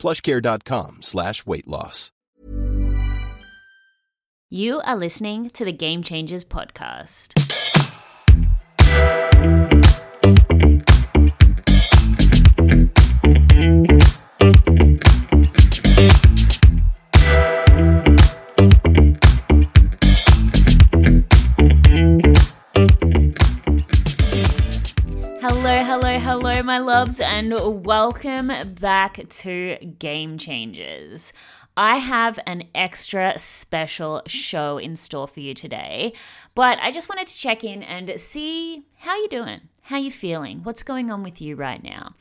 plushcare.com slash weight loss. You are listening to the Game Changers podcast. Hello, hello, hello, my loves, and welcome back to Game Changers. I have an extra special show in store for you today, but I just wanted to check in and see how you're doing, how you feeling, what's going on with you right now.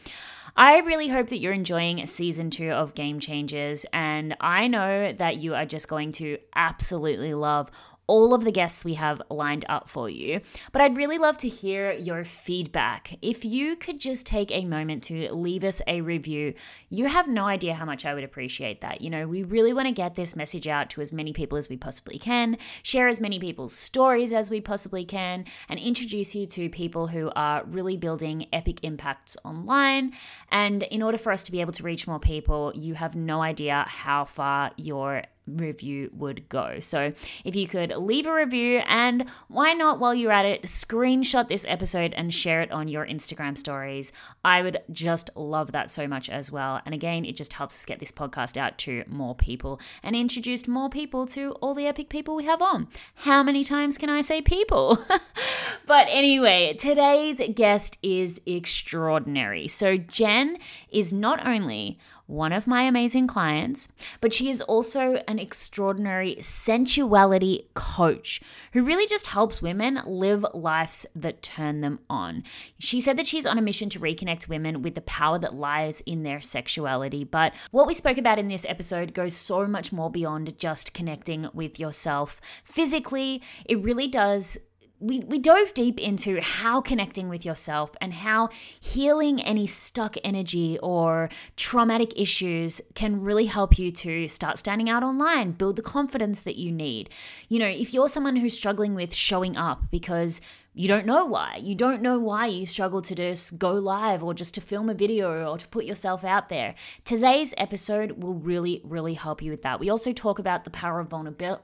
I really hope that you're enjoying season two of Game Changers, and I know that you are just going to absolutely love all of the guests we have lined up for you. But I'd really love to hear your feedback. If you could just take a moment to leave us a review, you have no idea how much I would appreciate that. You know, we really want to get this message out to as many people as we possibly can, share as many people's stories as we possibly can, and introduce you to people who are really building epic impacts online. And in order for us to be able to reach more people, you have no idea how far your review would go. So if you could leave a review and why not while you're at it, screenshot this episode and share it on your Instagram stories. I would just love that so much as well. And again, it just helps us get this podcast out to more people and introduce more people to all the epic people we have on. How many times can I say people? but anyway, today's guest is extraordinary. So Jen is not only one of my amazing clients, but she is also an extraordinary sensuality coach who really just helps women live lives that turn them on. She said that she's on a mission to reconnect women with the power that lies in their sexuality. But what we spoke about in this episode goes so much more beyond just connecting with yourself physically. It really does we, we dove deep into how connecting with yourself and how healing any stuck energy or traumatic issues can really help you to start standing out online, build the confidence that you need. You know, if you're someone who's struggling with showing up because you don't know why. You don't know why you struggle to just go live or just to film a video or to put yourself out there. Today's episode will really, really help you with that. We also talk about the power of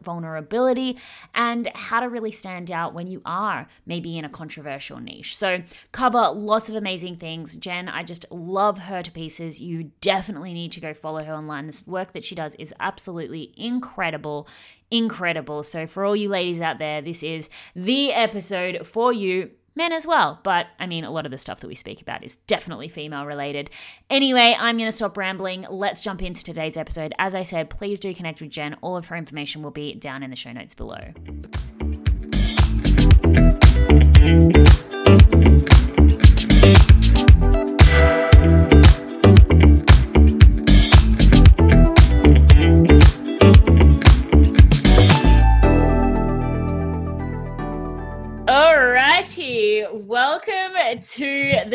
vulnerability and how to really stand out when you are maybe in a controversial niche. So, cover lots of amazing things. Jen, I just love her to pieces. You definitely need to go follow her online. This work that she does is absolutely incredible incredible. So, for all you ladies out there, this is the episode for you. Men as well, but I mean, a lot of the stuff that we speak about is definitely female related. Anyway, I'm going to stop rambling. Let's jump into today's episode. As I said, please do connect with Jen. All of her information will be down in the show notes below.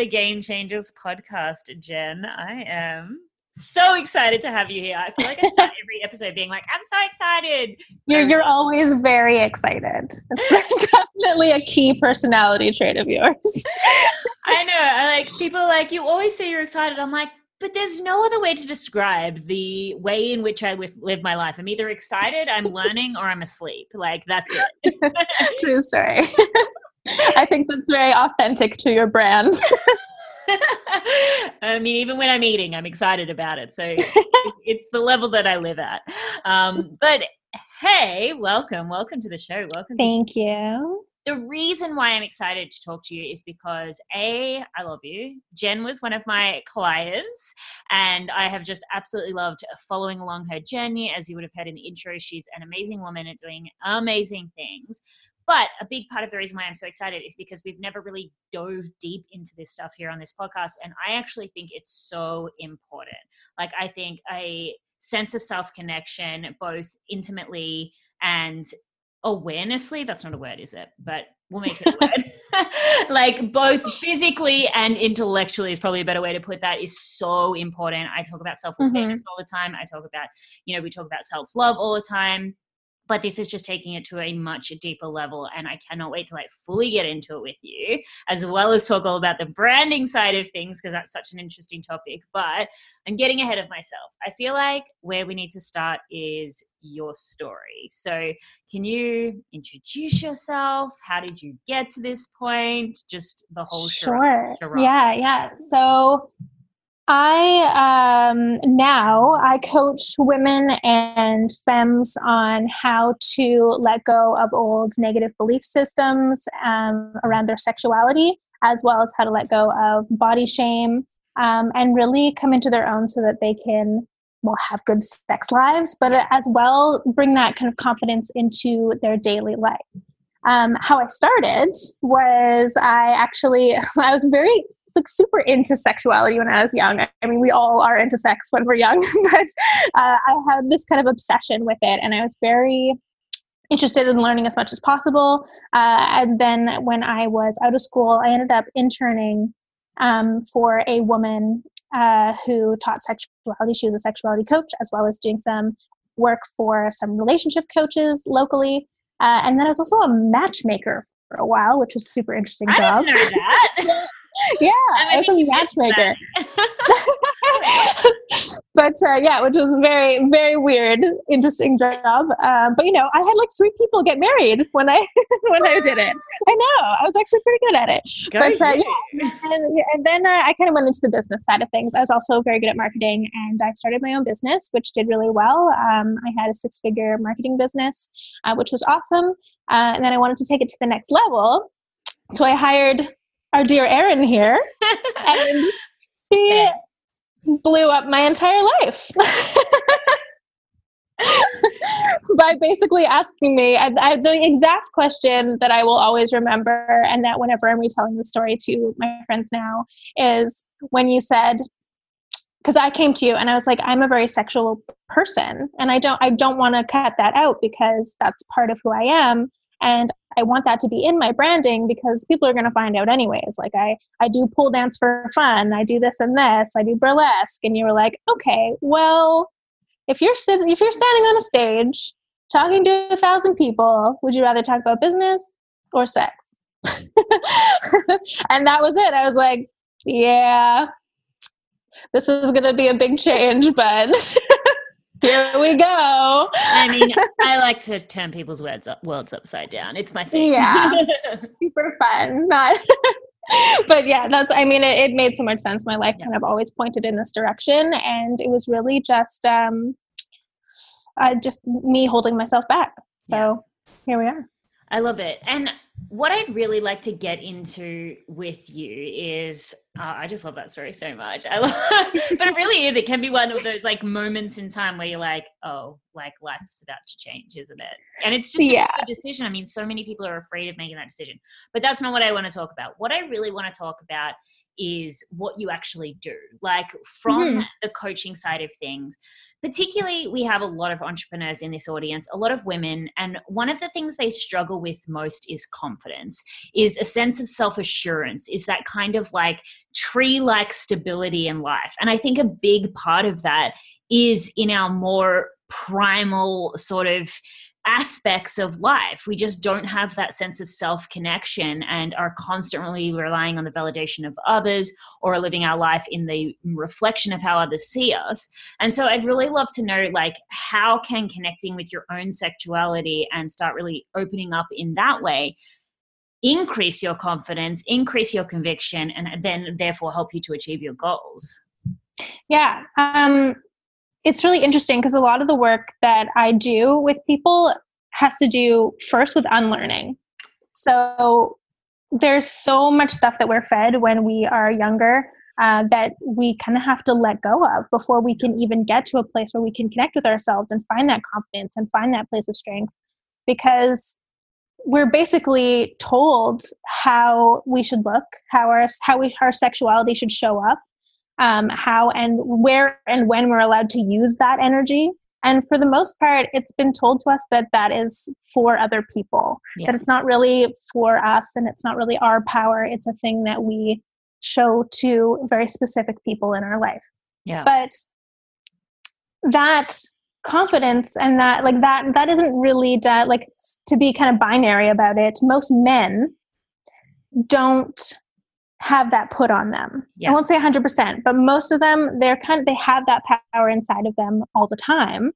The Game Changers podcast, Jen. I am so excited to have you here. I feel like I start every episode being like, I'm so excited. You're, um, you're always very excited. It's definitely a key personality trait of yours. I know. I like people like, you always say you're excited. I'm like, but there's no other way to describe the way in which I live my life. I'm either excited, I'm learning, or I'm asleep. Like, that's it. True story. I think that's very authentic to your brand. I mean, even when I'm eating, I'm excited about it. So it's the level that I live at. Um, but hey, welcome. Welcome to the show. Welcome. Thank you. The reason why I'm excited to talk to you is because A, I love you. Jen was one of my clients, and I have just absolutely loved following along her journey. As you would have heard in the intro, she's an amazing woman at doing amazing things. But a big part of the reason why I'm so excited is because we've never really dove deep into this stuff here on this podcast. And I actually think it's so important. Like, I think a sense of self connection, both intimately and awarenessly. That's not a word, is it? But we'll make it a word. like both physically and intellectually is probably a better way to put that is so important. I talk about self awareness mm-hmm. all the time. I talk about, you know, we talk about self love all the time but this is just taking it to a much deeper level and i cannot wait to like fully get into it with you as well as talk all about the branding side of things because that's such an interesting topic but i'm getting ahead of myself. I feel like where we need to start is your story. So can you introduce yourself? How did you get to this point? Just the whole sure. yeah yeah. So I um, now I coach women and femmes on how to let go of old negative belief systems um, around their sexuality, as well as how to let go of body shame um, and really come into their own so that they can well have good sex lives, but as well bring that kind of confidence into their daily life. Um, how I started was I actually I was very like super into sexuality when I was young. I mean, we all are into sex when we're young, but uh, I had this kind of obsession with it, and I was very interested in learning as much as possible. Uh, and then when I was out of school, I ended up interning um, for a woman uh, who taught sexuality. She was a sexuality coach, as well as doing some work for some relationship coaches locally. Uh, and then I was also a matchmaker for a while, which was super interesting job. I didn't know that. yeah, I, was a matchmaker. but uh, yeah, which was very, very weird, interesting job. Um, but you know, I had like three people get married when I when I did it. I know, I was actually pretty good at it. Go but uh, yeah, and, and then uh, I kind of went into the business side of things. I was also very good at marketing, and I started my own business, which did really well. Um, I had a six-figure marketing business, uh, which was awesome. Uh, and then I wanted to take it to the next level. So I hired our dear Erin here, and he blew up my entire life. by basically asking me I, I, the exact question that I will always remember, and that whenever I'm retelling the story to my friends now, is when you said, because I came to you and I was like, I'm a very sexual person, and I don't I don't want to cut that out because that's part of who I am, and I want that to be in my branding because people are going to find out anyways. Like I, I do pole dance for fun. I do this and this. I do burlesque. And you were like, okay, well, if you're sitting, if you're standing on a stage talking to a thousand people, would you rather talk about business or sex? and that was it. I was like, yeah, this is going to be a big change, but here we go. I mean, I like to turn people's words up, worlds upside down. It's my thing. Yeah, super fun. Not, but yeah, that's. I mean, it, it, made so much sense. My life yeah. kind of always pointed in this direction, and it was really just, um, uh, just me holding myself back. So yeah. here we are. I love it. And what I'd really like to get into with you is uh, I just love that story so much. I love, but it really is. It can be one of those like moments in time where you're like, oh, like life's about to change, isn't it? And it's just yeah. a decision. I mean, so many people are afraid of making that decision, but that's not what I want to talk about. What I really want to talk about is what you actually do, like from mm-hmm. the coaching side of things particularly we have a lot of entrepreneurs in this audience a lot of women and one of the things they struggle with most is confidence is a sense of self-assurance is that kind of like tree like stability in life and i think a big part of that is in our more primal sort of aspects of life. We just don't have that sense of self connection and are constantly relying on the validation of others or are living our life in the reflection of how others see us. And so I'd really love to know like how can connecting with your own sexuality and start really opening up in that way increase your confidence, increase your conviction and then therefore help you to achieve your goals. Yeah. Um it's really interesting because a lot of the work that I do with people has to do first with unlearning. So there's so much stuff that we're fed when we are younger uh, that we kind of have to let go of before we can even get to a place where we can connect with ourselves and find that confidence and find that place of strength because we're basically told how we should look how our how we, our sexuality should show up um, how and where and when we're allowed to use that energy. And for the most part, it's been told to us that that is for other people, yeah. that it's not really for us and it's not really our power. It's a thing that we show to very specific people in our life. Yeah. But that confidence and that like that that isn't really that like to be kind of binary about it. Most men don't have that put on them. Yeah. i won't say 100% but most of them they're kind of they have that power inside of them all the time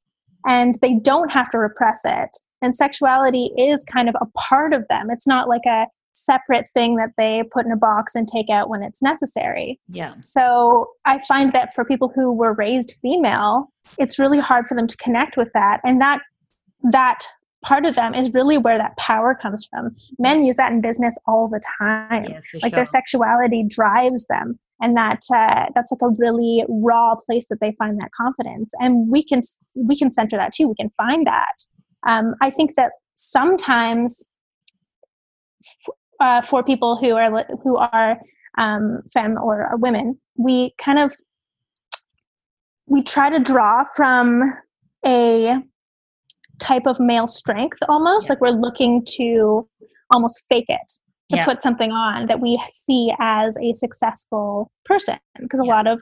and they don't have to repress it. And sexuality is kind of a part of them. It's not like a separate thing that they put in a box and take out when it's necessary. Yeah. So I find that for people who were raised female, it's really hard for them to connect with that. And that that part of them is really where that power comes from. Men use that in business all the time. Yeah, like sure. their sexuality drives them. And that uh, that's like a really raw place that they find that confidence, and we can we can center that too. We can find that. Um, I think that sometimes uh, for people who are who are um, femme or, or women, we kind of we try to draw from a type of male strength almost yeah. like we're looking to almost fake it to yeah. put something on that we see as a successful person because a lot of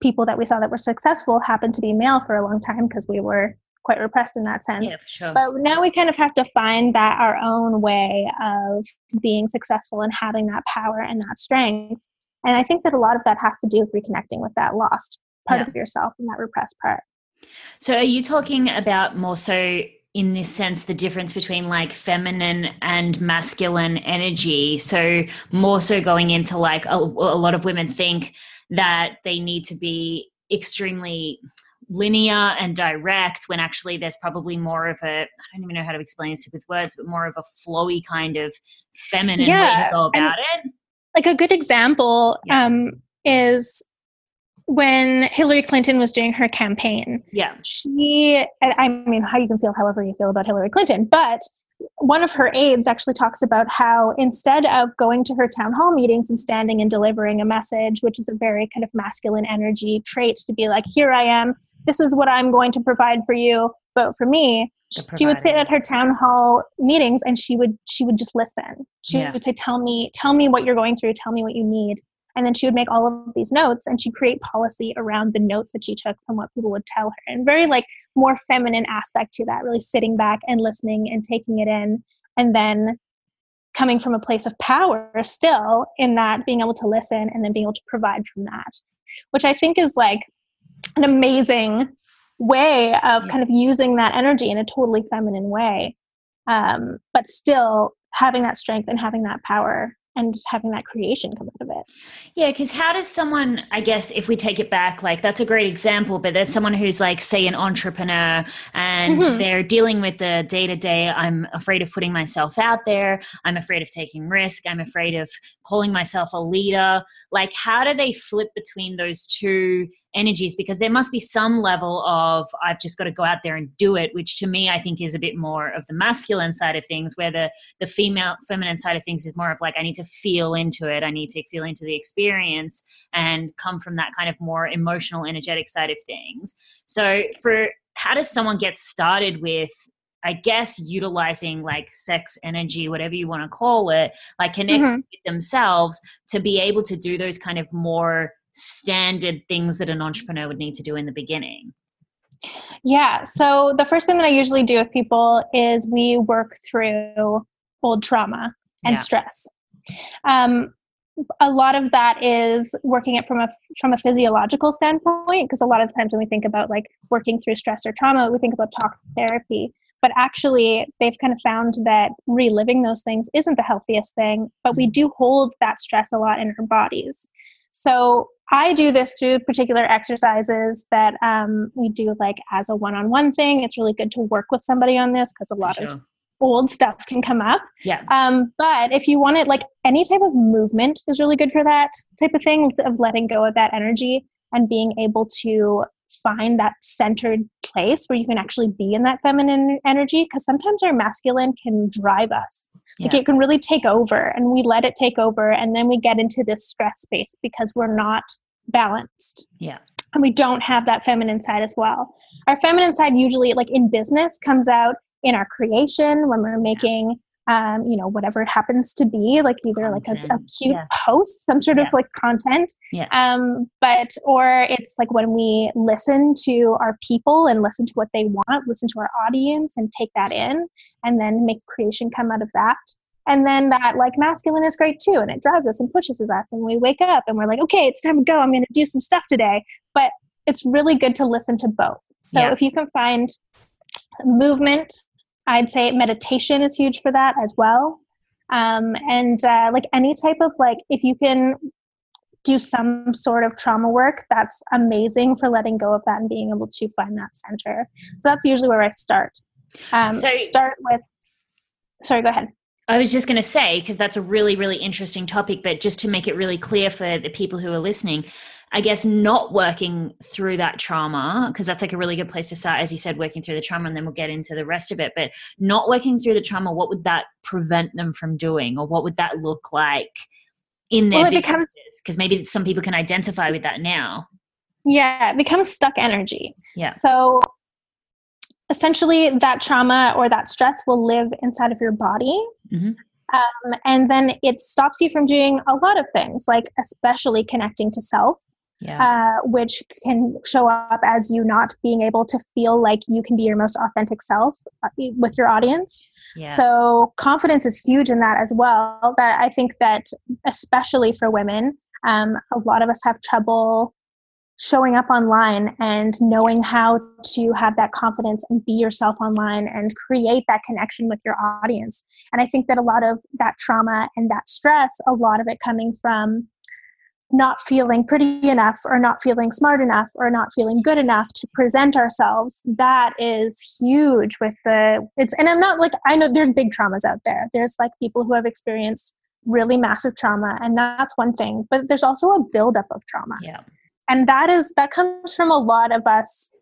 people that we saw that were successful happened to be male for a long time because we were quite repressed in that sense. Yeah, sure. But now we kind of have to find that our own way of being successful and having that power and that strength. And I think that a lot of that has to do with reconnecting with that lost part yeah. of yourself and that repressed part. So are you talking about more so in this sense the difference between like feminine and masculine energy so more so going into like a, a lot of women think that they need to be extremely linear and direct when actually there's probably more of a I don't even know how to explain this with words, but more of a flowy kind of feminine yeah, way to go about it. Like a good example yeah. um, is when Hillary Clinton was doing her campaign. Yeah. She, I mean, how you can feel however you feel about Hillary Clinton, but one of her aides actually talks about how instead of going to her town hall meetings and standing and delivering a message, which is a very kind of masculine energy trait to be like, here I am, this is what I'm going to provide for you, vote for me. She would sit at her town hall meetings and she would she would just listen. She yeah. would say, Tell me, tell me what you're going through, tell me what you need. And then she would make all of these notes and she'd create policy around the notes that she took from what people would tell her. And very like more feminine aspect to that, really sitting back and listening and taking it in. And then coming from a place of power still in that being able to listen and then being able to provide from that, which I think is like an amazing way of kind of using that energy in a totally feminine way. Um, but still having that strength and having that power and just having that creation come out of it. Yeah, because how does someone, I guess, if we take it back, like that's a great example, but there's someone who's like, say, an entrepreneur and mm-hmm. they're dealing with the day to day. I'm afraid of putting myself out there. I'm afraid of taking risk. I'm afraid of calling myself a leader. Like, how do they flip between those two energies because there must be some level of I've just got to go out there and do it, which to me I think is a bit more of the masculine side of things, where the the female feminine side of things is more of like I need to feel into it, I need to feel into the experience and come from that kind of more emotional, energetic side of things. So for how does someone get started with I guess utilizing like sex energy, whatever you want to call it, like connecting mm-hmm. with themselves to be able to do those kind of more standard things that an entrepreneur would need to do in the beginning? Yeah. So the first thing that I usually do with people is we work through old trauma and yeah. stress. Um, a lot of that is working it from a from a physiological standpoint because a lot of times when we think about like working through stress or trauma we think about talk therapy but actually they've kind of found that reliving those things isn't the healthiest thing but we mm. do hold that stress a lot in our bodies so I do this through particular exercises that um, we do like as a one on one thing. It's really good to work with somebody on this because a lot sure. of old stuff can come up. Yeah. Um, but if you want it, like any type of movement is really good for that type of thing of letting go of that energy and being able to find that centered place where you can actually be in that feminine energy because sometimes our masculine can drive us yeah. like it can really take over and we let it take over and then we get into this stress space because we're not balanced. Yeah. And we don't have that feminine side as well. Our feminine side usually like in business comes out in our creation when we're making um, you know, whatever it happens to be, like either content. like a, a cute yeah. post, some sort yeah. of like content. Yeah. Um, but or it's like when we listen to our people and listen to what they want, listen to our audience and take that in and then make creation come out of that. And then that like masculine is great too, and it drives us and pushes us, and we wake up and we're like, okay, it's time to go. I'm going to do some stuff today. But it's really good to listen to both. So yeah. if you can find movement I'd say meditation is huge for that as well. Um, and uh, like any type of like, if you can do some sort of trauma work, that's amazing for letting go of that and being able to find that center. So that's usually where I start. Um, so, start with, sorry, go ahead. I was just going to say, because that's a really, really interesting topic, but just to make it really clear for the people who are listening, I guess not working through that trauma, because that's like a really good place to start, as you said, working through the trauma, and then we'll get into the rest of it. But not working through the trauma, what would that prevent them from doing, or what would that look like in their well, businesses? Because maybe some people can identify with that now. Yeah, it becomes stuck energy. Yeah. So essentially, that trauma or that stress will live inside of your body. Mm-hmm. Um, and then it stops you from doing a lot of things, like especially connecting to self yeah. uh, which can show up as you not being able to feel like you can be your most authentic self uh, with your audience. Yeah. So confidence is huge in that as well. That I think that especially for women, um, a lot of us have trouble showing up online and knowing how to have that confidence and be yourself online and create that connection with your audience. And I think that a lot of that trauma and that stress, a lot of it coming from not feeling pretty enough or not feeling smart enough or not feeling good enough to present ourselves that is huge with the it's and i'm not like i know there's big traumas out there. There's like people who have experienced really massive trauma and that's one thing but there's also a buildup of trauma. Yeah. And that is that comes from a lot of us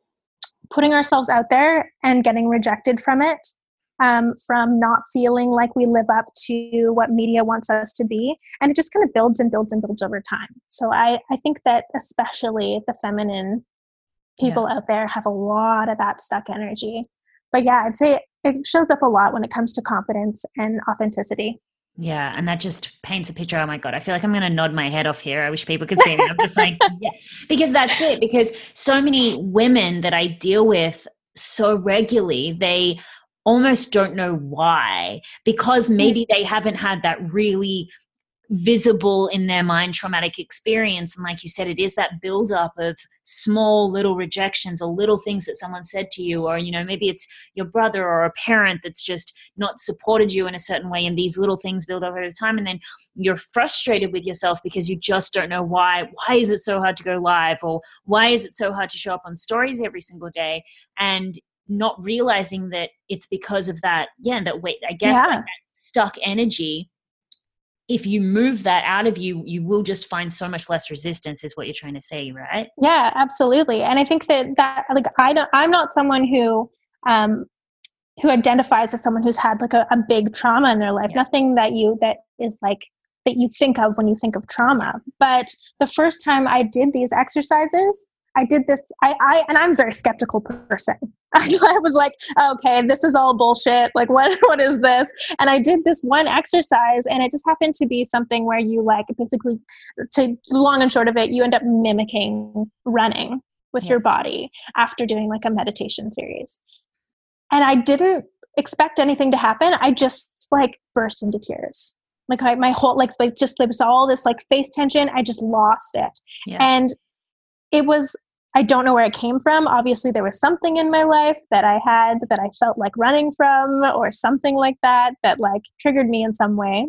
putting ourselves out there and getting rejected from it um, from not feeling like we live up to what media wants us to be. And it just kind of builds and builds and builds over time. So I, I think that especially the feminine people yeah. out there have a lot of that stuck energy. But yeah, I'd say it shows up a lot when it comes to confidence and authenticity. Yeah, and that just paints a picture. Oh my god, I feel like I'm going to nod my head off here. I wish people could see me. I'm just like, yeah, because that's it. Because so many women that I deal with so regularly, they almost don't know why because hmm. maybe they haven't had that really visible in their mind traumatic experience. And like you said it is that build up of small little rejections or little things that someone said to you or you know maybe it's your brother or a parent that's just not supported you in a certain way and these little things build up over time and then you're frustrated with yourself because you just don't know why. Why is it so hard to go live? Or why is it so hard to show up on stories every single day? And not realizing that it's because of that yeah that weight i guess yeah. like stuck energy if you move that out of you you will just find so much less resistance is what you're trying to say right yeah absolutely and i think that that like i don't i'm not someone who um who identifies as someone who's had like a, a big trauma in their life yeah. nothing that you that is like that you think of when you think of trauma but the first time i did these exercises I did this. I, I and I'm a very skeptical person. I was like, okay, this is all bullshit. Like, what what is this? And I did this one exercise, and it just happened to be something where you like basically, to long and short of it, you end up mimicking running with yeah. your body after doing like a meditation series. And I didn't expect anything to happen. I just like burst into tears like my, my whole like like just there was all this like face tension i just lost it yeah. and it was I don't know where it came from. Obviously, there was something in my life that I had that I felt like running from, or something like that, that like triggered me in some way.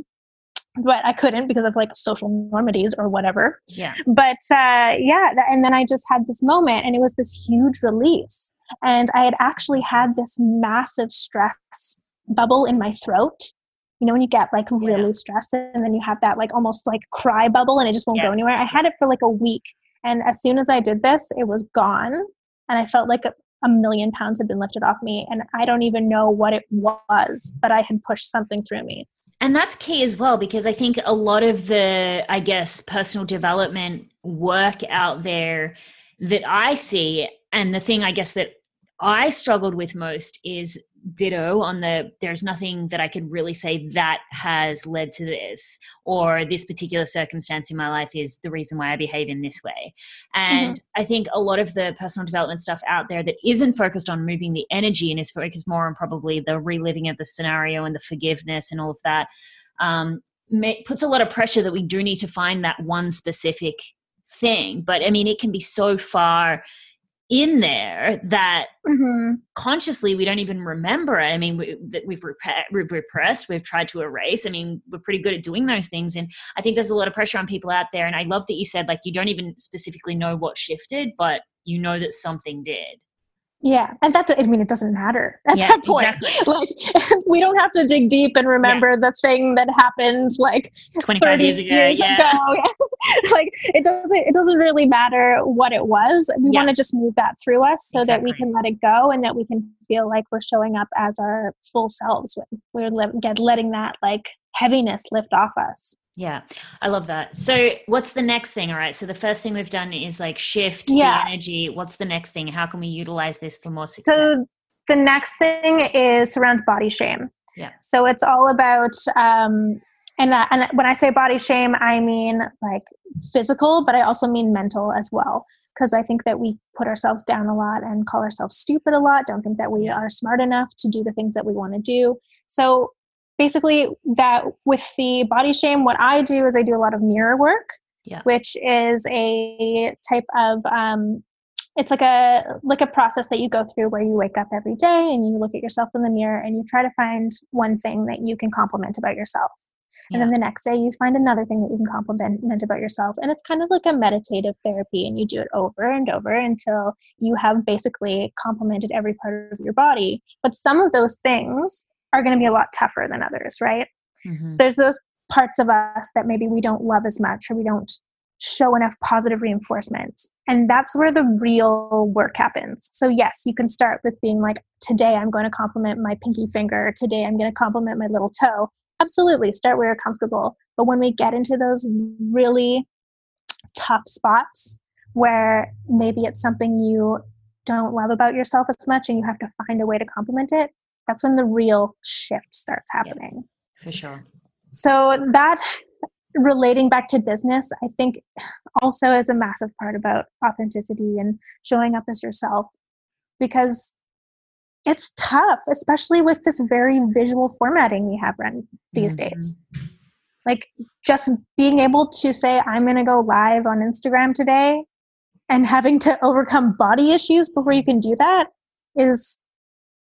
But I couldn't because of like social normities or whatever. Yeah. But uh, yeah, and then I just had this moment, and it was this huge release. And I had actually had this massive stress bubble in my throat you know when you get like really yeah. stressed and then you have that like almost like cry bubble and it just won't yeah. go anywhere i had it for like a week and as soon as I did this, it was gone. And I felt like a, million pounds had been lifted off me. And I don't even know what it was, but I had pushed something through me. And that's key as well, because I think a lot of the, I guess, personal development work out there that I see. And the thing I guess that I struggled with most is ditto on the there's nothing that I could really say that has led to this or this particular circumstance in my life is the reason why I behave in this way. And mm-hmm. I think a lot of the personal development stuff out there that isn't focused on moving the energy and is focused more on probably the reliving of the scenario and the forgiveness and all of that um, may, puts a lot of pressure that we do need to find that one specific thing. But I mean, it can be so far in there that mm-hmm. consciously we don't even remember it. I mean, we, that we've, we've repressed, we've tried to erase. I mean, we're pretty good at doing those things. And I think there's a lot of pressure on people out there. And I love that you said, like, you don't even specifically know what shifted, but you know that something did. Yeah, and that's I mean it doesn't matter at yeah, that point. Exactly. Like we don't have to dig deep and remember yeah. the thing that happened like 25 years ago. Years yeah. ago. like it doesn't it doesn't really matter what it was. We want to just move that through us so exactly. that we can let it go and that we can feel like we're showing up as our full selves. We're get letting that like heaviness lift off us. Yeah, I love that. So, what's the next thing? All right. So, the first thing we've done is like shift yeah. the energy. What's the next thing? How can we utilize this for more success? So, the next thing is surrounds body shame. Yeah. So, it's all about, um, and, that, and when I say body shame, I mean like physical, but I also mean mental as well. Because I think that we put ourselves down a lot and call ourselves stupid a lot, don't think that we are smart enough to do the things that we want to do. So, basically that with the body shame what i do is i do a lot of mirror work yeah. which is a type of um, it's like a like a process that you go through where you wake up every day and you look at yourself in the mirror and you try to find one thing that you can compliment about yourself. And then the next day you find another thing that you can compliment about yourself. And it's kind of like a meditative therapy and you do it over and over until you have basically complimented every part of your body. But some of those things are going to be a lot tougher than others, right? Mm-hmm. There's those parts of us that maybe we don't love as much or we don't show enough positive reinforcement. And that's where the real work happens. So, yes, you can start with being like, today I'm going to compliment my pinky finger, today I'm going to compliment my little toe. Absolutely, start where you're comfortable. But when we get into those really tough spots where maybe it's something you don't love about yourself as much and you have to find a way to compliment it, that's when the real shift starts happening. Yeah, for sure. So that relating back to business, I think also is a massive part about authenticity and showing up as yourself because it's tough, especially with this very visual formatting we have run these mm-hmm. days. Like just being able to say, I'm going to go live on Instagram today and having to overcome body issues before you can do that is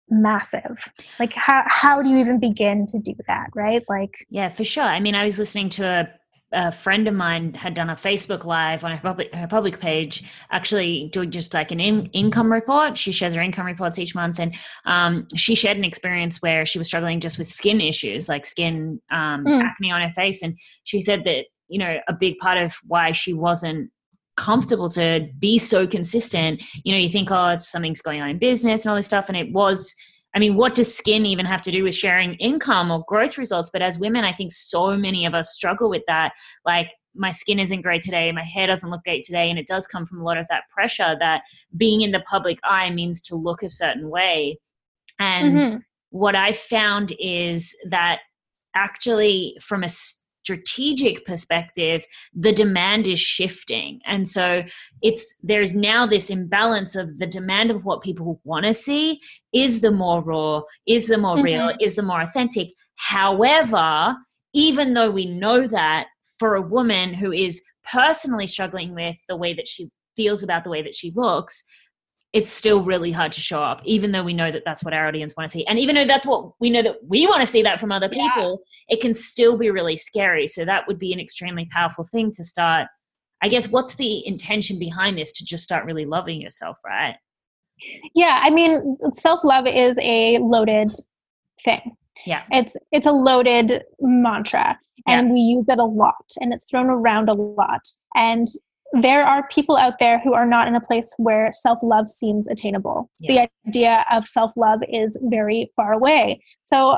massive like how how do you even begin to do that right like yeah for sure i mean i was listening to a a friend of mine had done a Facebook Live on her public her public page, actually doing just like an in, income report. She shares her income reports each month, and um, she shared an experience where she was struggling just with skin issues, like skin um, mm. acne on her face, and she said that you know a big part of why she wasn't comfortable to be so consistent. You know, you think, oh, it's something's going on in business and all this stuff. And it was, I mean, what does skin even have to do with sharing income or growth results? But as women, I think so many of us struggle with that. Like, my skin isn't great today, my hair doesn't look great today. And it does come from a lot of that pressure that being in the public eye means to look a certain way. And mm-hmm. what I found is that actually, from a strategic perspective the demand is shifting and so it's there's now this imbalance of the demand of what people want to see is the more raw is the more mm-hmm. real is the more authentic however even though we know that for a woman who is personally struggling with the way that she feels about the way that she looks it's still really hard to show up, even though we know that that's what our audience want to see. And even though that's what we know that we want to see that from other people, yeah. it can still be really scary. So that would be an extremely powerful thing to start. I guess what's the intention behind this to just start really loving yourself, right? Yeah, I mean, self-love is a loaded thing. Yeah. It's it's a loaded mantra and yeah. we use it a lot and it's thrown around a lot. And there are people out there who are not in a place where self love seems attainable. Yeah. The idea of self love is very far away. So,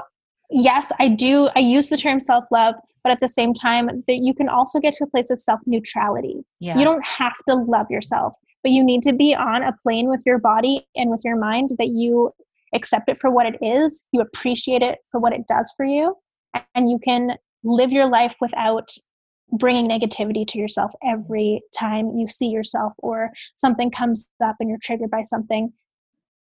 yes, I do, I use the term self love, but at the same time that you can also get to a place of self neutrality Yeah. you don't have to love yourself but you need to be on a plane with your body and with your mind that you accept it for what it is you appreciate it for what it does for you and you can live your life without bringing negativity to yourself every time you see yourself or something comes up and you're triggered by something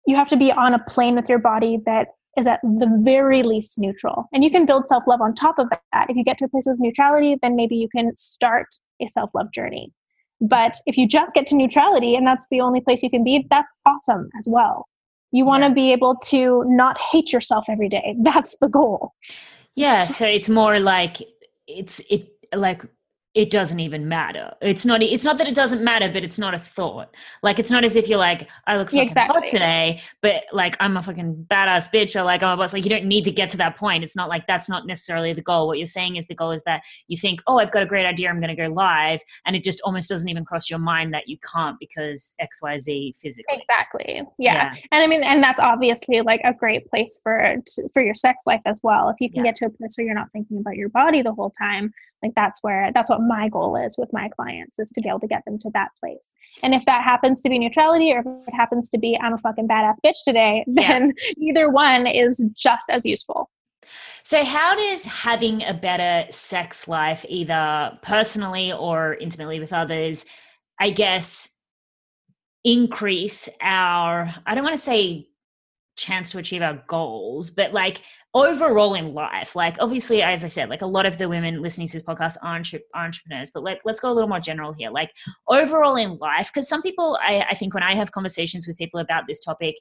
you have to be on a plane with your body that is at the very least neutral. And you can build self love on top of that. If you get to a place of neutrality, then maybe you can start a self love journey. But if you just get to neutrality and that's the only place you can be, that's awesome as well. You want to Yeah. be able to not hate yourself every day. That's the goal. Yeah, so it's more like it's it like it doesn't even matter. It's not it's not that it doesn't matter, but it's not a thought. Like it's not as if you're like, I look Yeah, fucking hot today, but like I'm a fucking badass bitch or like I'm a boss. Like you don't need to get to that point. It's not like that's not necessarily the goal. What you're saying is the goal is that you think, oh, I've got a great idea, I'm gonna go live, and it just almost doesn't even cross your mind that you can't because XYZ physically. Exactly. Yeah. And I mean, and that's obviously like a great place for to, for your sex life as well. If you can Yeah. get to a place where you're not thinking about your body the whole time, like that's where that's what my goal is with my clients is to be able to get them to that place. And if that happens to be neutrality, or if it happens to be I'm a fucking badass bitch today, Yeah. then either one is just as useful. So, how does having a better sex life, either personally or intimately with others, I guess, increase our, I don't want to say chance to achieve our goals, but like overall in life? Like, obviously, as I said, like a lot of the women listening to this podcast are, entre- are entrepreneurs, but let, let's go a little more general here. Like, overall in life, because some people, I, I think when I have conversations with people about this topic,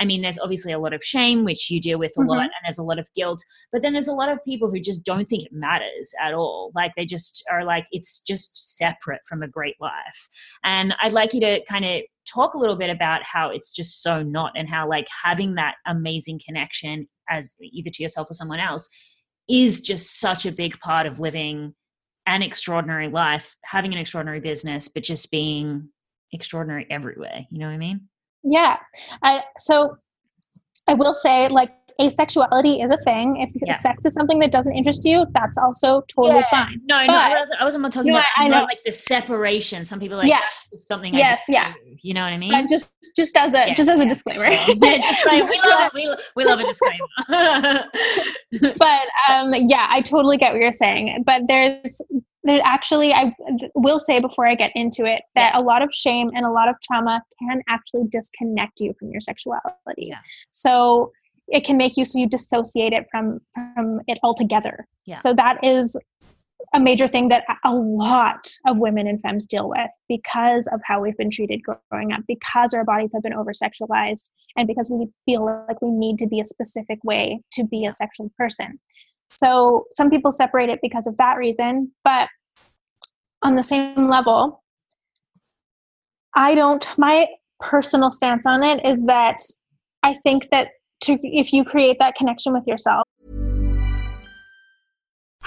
I mean, there's obviously a lot of shame, which you deal with a lot, Mhm. and there's a lot of guilt. But then there's a lot of people who just don't think it matters at all. Like they just are like, it's just separate from a great life. And I'd like you to kind of talk a little bit about how it's just so not, and how like having that amazing connection as either to yourself or someone else is just such a big part of living an extraordinary life, having an extraordinary business, but just being extraordinary everywhere. You know what I mean? Yeah. I, so I will say, like, asexuality is a thing. If Yeah. sex is something that doesn't interest you, that's also totally Yeah. fine. No, no, I wasn't, I wasn't talking No, about I- I know. like the separation. Some people are like Yes. something. I Yes, just yeah. do. You know what I mean? But just just as a Yeah, just as a yeah, disclaimer. yeah, we love it. We, we love a disclaimer. but um, yeah, I totally get what you're saying. But there's there actually I will say before I get into it that a lot of shame and a lot of trauma can actually disconnect you from your sexuality. Yeah. So it can make you so you dissociate it from from it altogether. Yeah. So that is a major thing that a lot of women and femmes deal with because of how we've been treated growing up, because our bodies have been over sexualized, and because we feel like we need to be a specific way to be a sexual person. So some people separate it because of that reason, but on the same level, I don't, my personal stance on it is that I think that to, if you create that connection with yourself,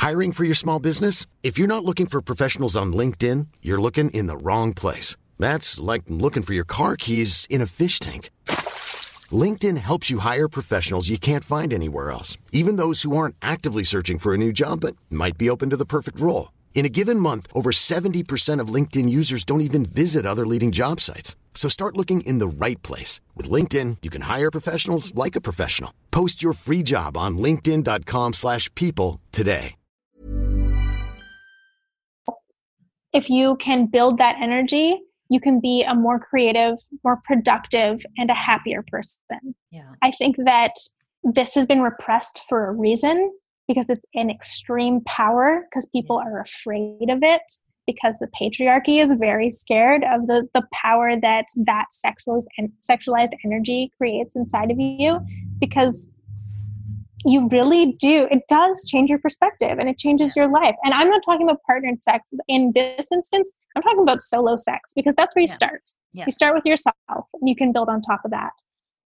Hiring for your small business? If you're not looking for professionals on LinkedIn, you're looking in the wrong place. That's like looking for your car keys in a fish tank. LinkedIn helps you hire professionals you can't find anywhere else, even those who aren't actively searching for a new job but might be open to the perfect role. In a given month, over 70% of LinkedIn users don't even visit other leading job sites. So start looking in the right place. With LinkedIn, you can hire professionals like a professional. Post your free job on linkedin.com/people slash people today. if you can build that energy, you can be a more creative, more productive, and a happier person. yeah. I think that this has been repressed for a reason because it's an extreme power because people are afraid of it because the patriarchy is very scared of the, the power that that sexualized and sexualized energy creates inside of you because you really do it does change your perspective and it changes your life. And i'm not talking about partnered sex. In this instance i'm talking about solo sex because that's where you Yeah. start. Yeah. you start with yourself and you can build on top of that.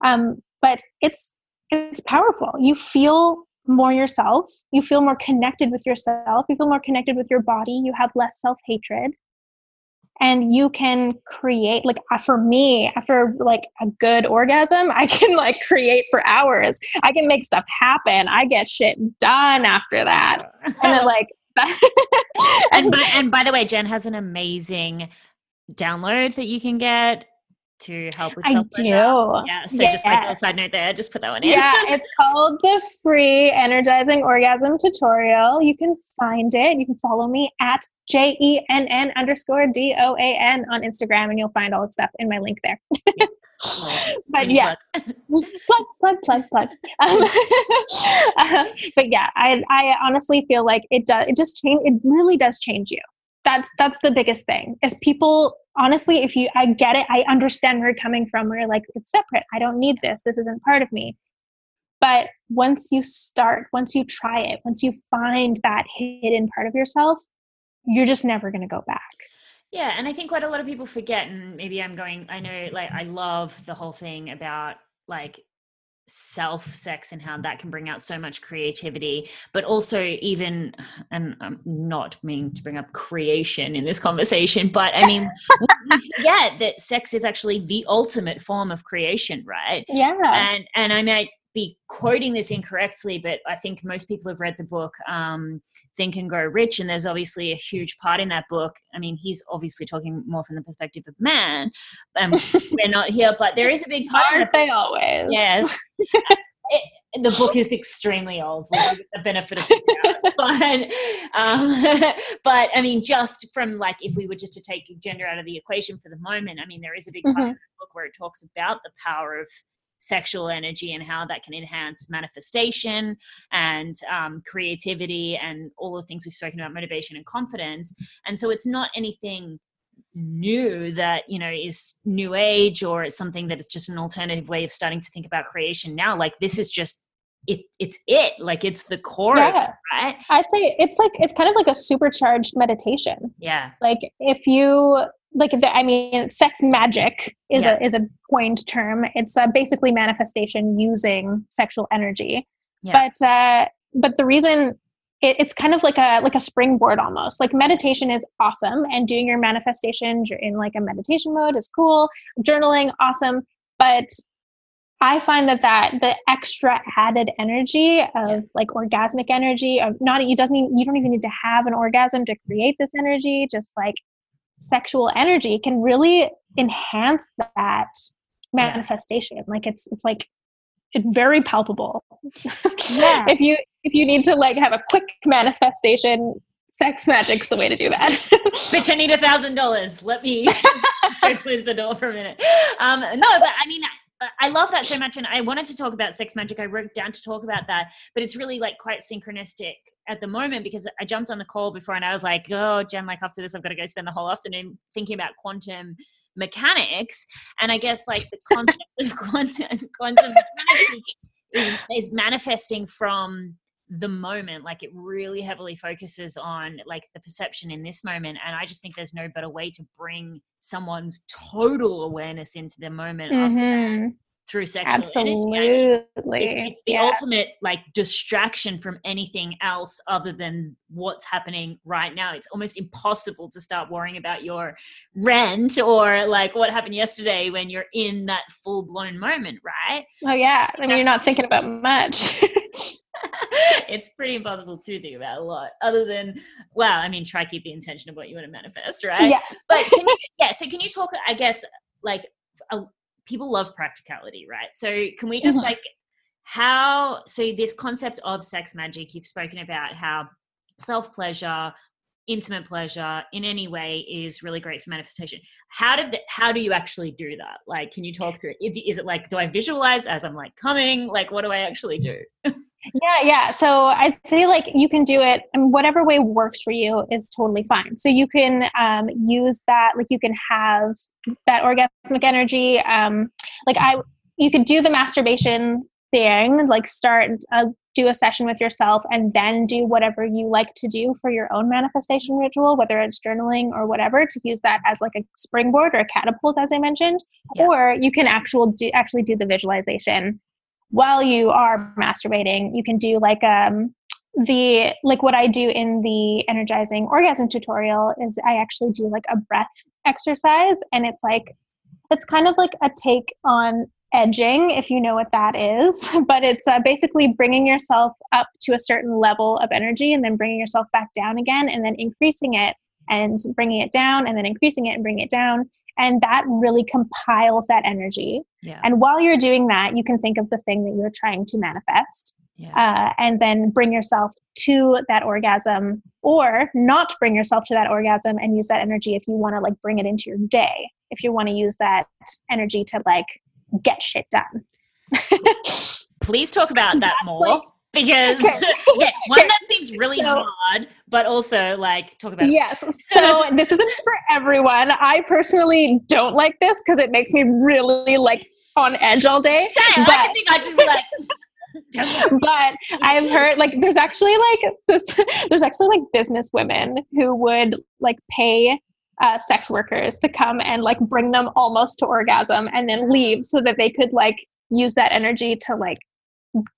Um, but it's it's powerful. You feel more yourself. You feel more connected with yourself. You feel more connected with your body. You have less self-hatred. And you can create like uh, for me after like a good orgasm i can like create for hours. I can make stuff happen. I get shit done after that. And then like and by, and by the way, Jen has an amazing download that you can get to help with self pleasure. Yeah. So yes. just like a side note there, just put that one in. Yeah, it's called the free energizing orgasm tutorial. You can find it. You can follow me at J E N N underscore D O A N on Instagram and you'll find all the stuff in my link there. Yeah. but yeah, plug, plug, plug, plug. Um, uh, but yeah, I, I honestly feel like it does, it just change, it really does change you that's that's the biggest thing is people honestly if you i get it. I understand where you're coming from where you're like it's separate. I don't need this. This isn't part of me. But once you start once you try it once you find that hidden part of yourself you're just never going to go back. Yeah and i think what a lot of people forget and maybe i'm going i know like i love the whole thing about like self sex and how that can bring out so much creativity but also even and i'm not meaning to bring up creation in this conversation but i mean we forget that sex is actually the ultimate form of creation right? Yeah. And and i might be quoting this incorrectly, but I think most people have read the book um, Think and Grow Rich, and there's obviously a huge part in that book. I mean, he's obviously talking more from the perspective of man, and we're not here, but there is a big part. Aren't they always? Yes. it, the book is extremely old. We'll the benefit of the but, um, but I mean, just from like if we were just to take gender out of the equation for the moment, I mean, there is a big part mm-hmm. of the book where it talks about the power of sexual energy and how that can enhance manifestation and um, creativity and all the things we've spoken about motivation and confidence. And so it's not anything new that you know is new age or it's something that it's just an alternative way of starting to think about creation now. Like this is just it it's it. Like it's the core yeah. It, right? I'd say it's like it's kind of like a supercharged meditation. Yeah. Like if you like the, I mean, sex magic is yeah. a is a coined term. It's uh, basically manifestation using sexual energy. Yeah. But uh, but the reason it, it's kind of like a like a springboard almost. Like meditation is awesome, and doing your manifestation in like a meditation mode is cool. Journaling, awesome. But I find that that the extra added energy of yeah. like orgasmic energy of not you doesn't even, you don't even need to have an orgasm to create this energy. Just like sexual energy can really enhance that manifestation. Yeah. Like it's it's like it's very palpable. Yeah. if you if you need to like have a quick manifestation, sex magic's the way to do that. Bitch, I need a thousand dollars. Let me close the door for a minute. Um, no, but I mean I love that so much, and I wanted to talk about sex magic. I wrote down to talk about that, but it's really like quite synchronistic at the moment because I jumped on the call before and I was like, oh, Jenn, like after this, I've got to go spend the whole afternoon thinking about quantum mechanics. And I guess like the concept of quantum, quantum mechanics is, is manifesting from the moment like it really heavily focuses on like the perception in this moment and i just think there's no better way to bring someone's total awareness into the moment mm-hmm through sexual Absolutely. energy. It's, it's the yeah. ultimate like distraction from anything else other than what's happening right now. It's almost impossible to start worrying about your rent or like what happened yesterday when you're in that full blown moment, right? Oh yeah, and you're not thinking about much. it's pretty impossible to think about a lot other than well i mean try to keep the intention of what you want to manifest right yeah but can you, yeah so can you talk i guess like a, people love practicality, right? So can we just mm-hmm. like how so this concept of sex magic you've spoken about how self pleasure intimate pleasure in any way is really great for manifestation. How did the, how do you actually do that? Like can you talk through it? Is, it like do i visualize as i'm like coming? Like what do i actually do? Yeah yeah. So i'd say like you can do it and whatever way works for you is totally fine. So you can um, use that like you can have that orgasmic energy um, like i you could do the masturbation thing like start uh, do a session with yourself and then do whatever you like to do for your own manifestation ritual whether it's journaling or whatever to use that as like a springboard or a catapult as i mentioned yeah. or you can actual do actually do the visualization while you are masturbating you can do like um the like what i do in the energizing orgasm tutorial is i actually do like a breath exercise and it's like it's kind of like a take on edging, if you know what that is. But it's uh, basically bringing yourself up to a certain level of energy and then bringing yourself back down again and then increasing it and bringing it down and then increasing it and bringing it down. And that really compiles that energy. Yeah. And while you're doing that, you can think of the thing that you're trying to manifest Yeah. uh, and then bring yourself to that orgasm or not bring yourself to that orgasm and use that energy if you want to like bring it into your day if you want to use that energy to like get shit done Please talk about that more. because Okay. yeah, one Okay. that seems really So- hard, but also like talk about it. yes so this isn't for everyone i personally don't like this because it makes me really like on edge all day Say, I but think I just be like but I've heard like there's actually like this there's actually like business women who would like pay uh, sex workers to come and like bring them almost to orgasm and then leave so that they could like use that energy to like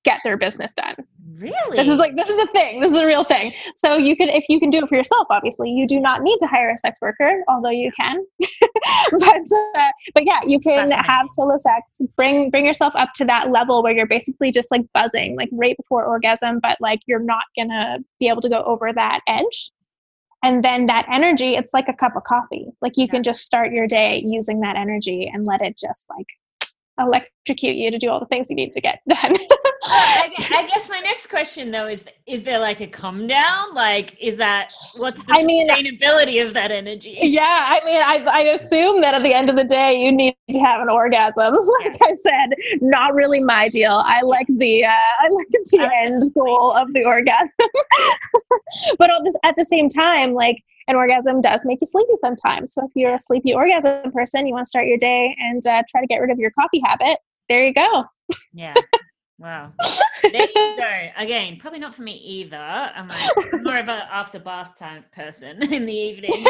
get their business done. really. This is like this is a thing. This is a real thing. So you can if you can do it for yourself, obviously you do not need to hire a sex worker, although you can. but uh, but yeah, you can have solo sex. Bring bring yourself up to that level where you're basically just like buzzing, like right before orgasm, but like you're not gonna be able to go over that edge. And then that energy, it's like a cup of coffee. Like you Yeah. can just start your day using that energy and let it just like electrocute you to do all the things you need to get done. I, I guess my next question though is: Is there like a come down? Like, is that what's the I mean- sustainability of that energy? yeah, I mean, I, I assume that at the end of the day, you need to have an orgasm. Like I said, not really my deal. I like the uh, I like the end goal of the orgasm, but at, this, at the same time, like an orgasm does make you sleepy sometimes. So if you're a sleepy orgasm person, you want to start your day and uh, try to get rid of your coffee habit. There you go. Yeah. Wow. There you go. Again, probably not for me either. I'm like more of a after bath time person in the evening.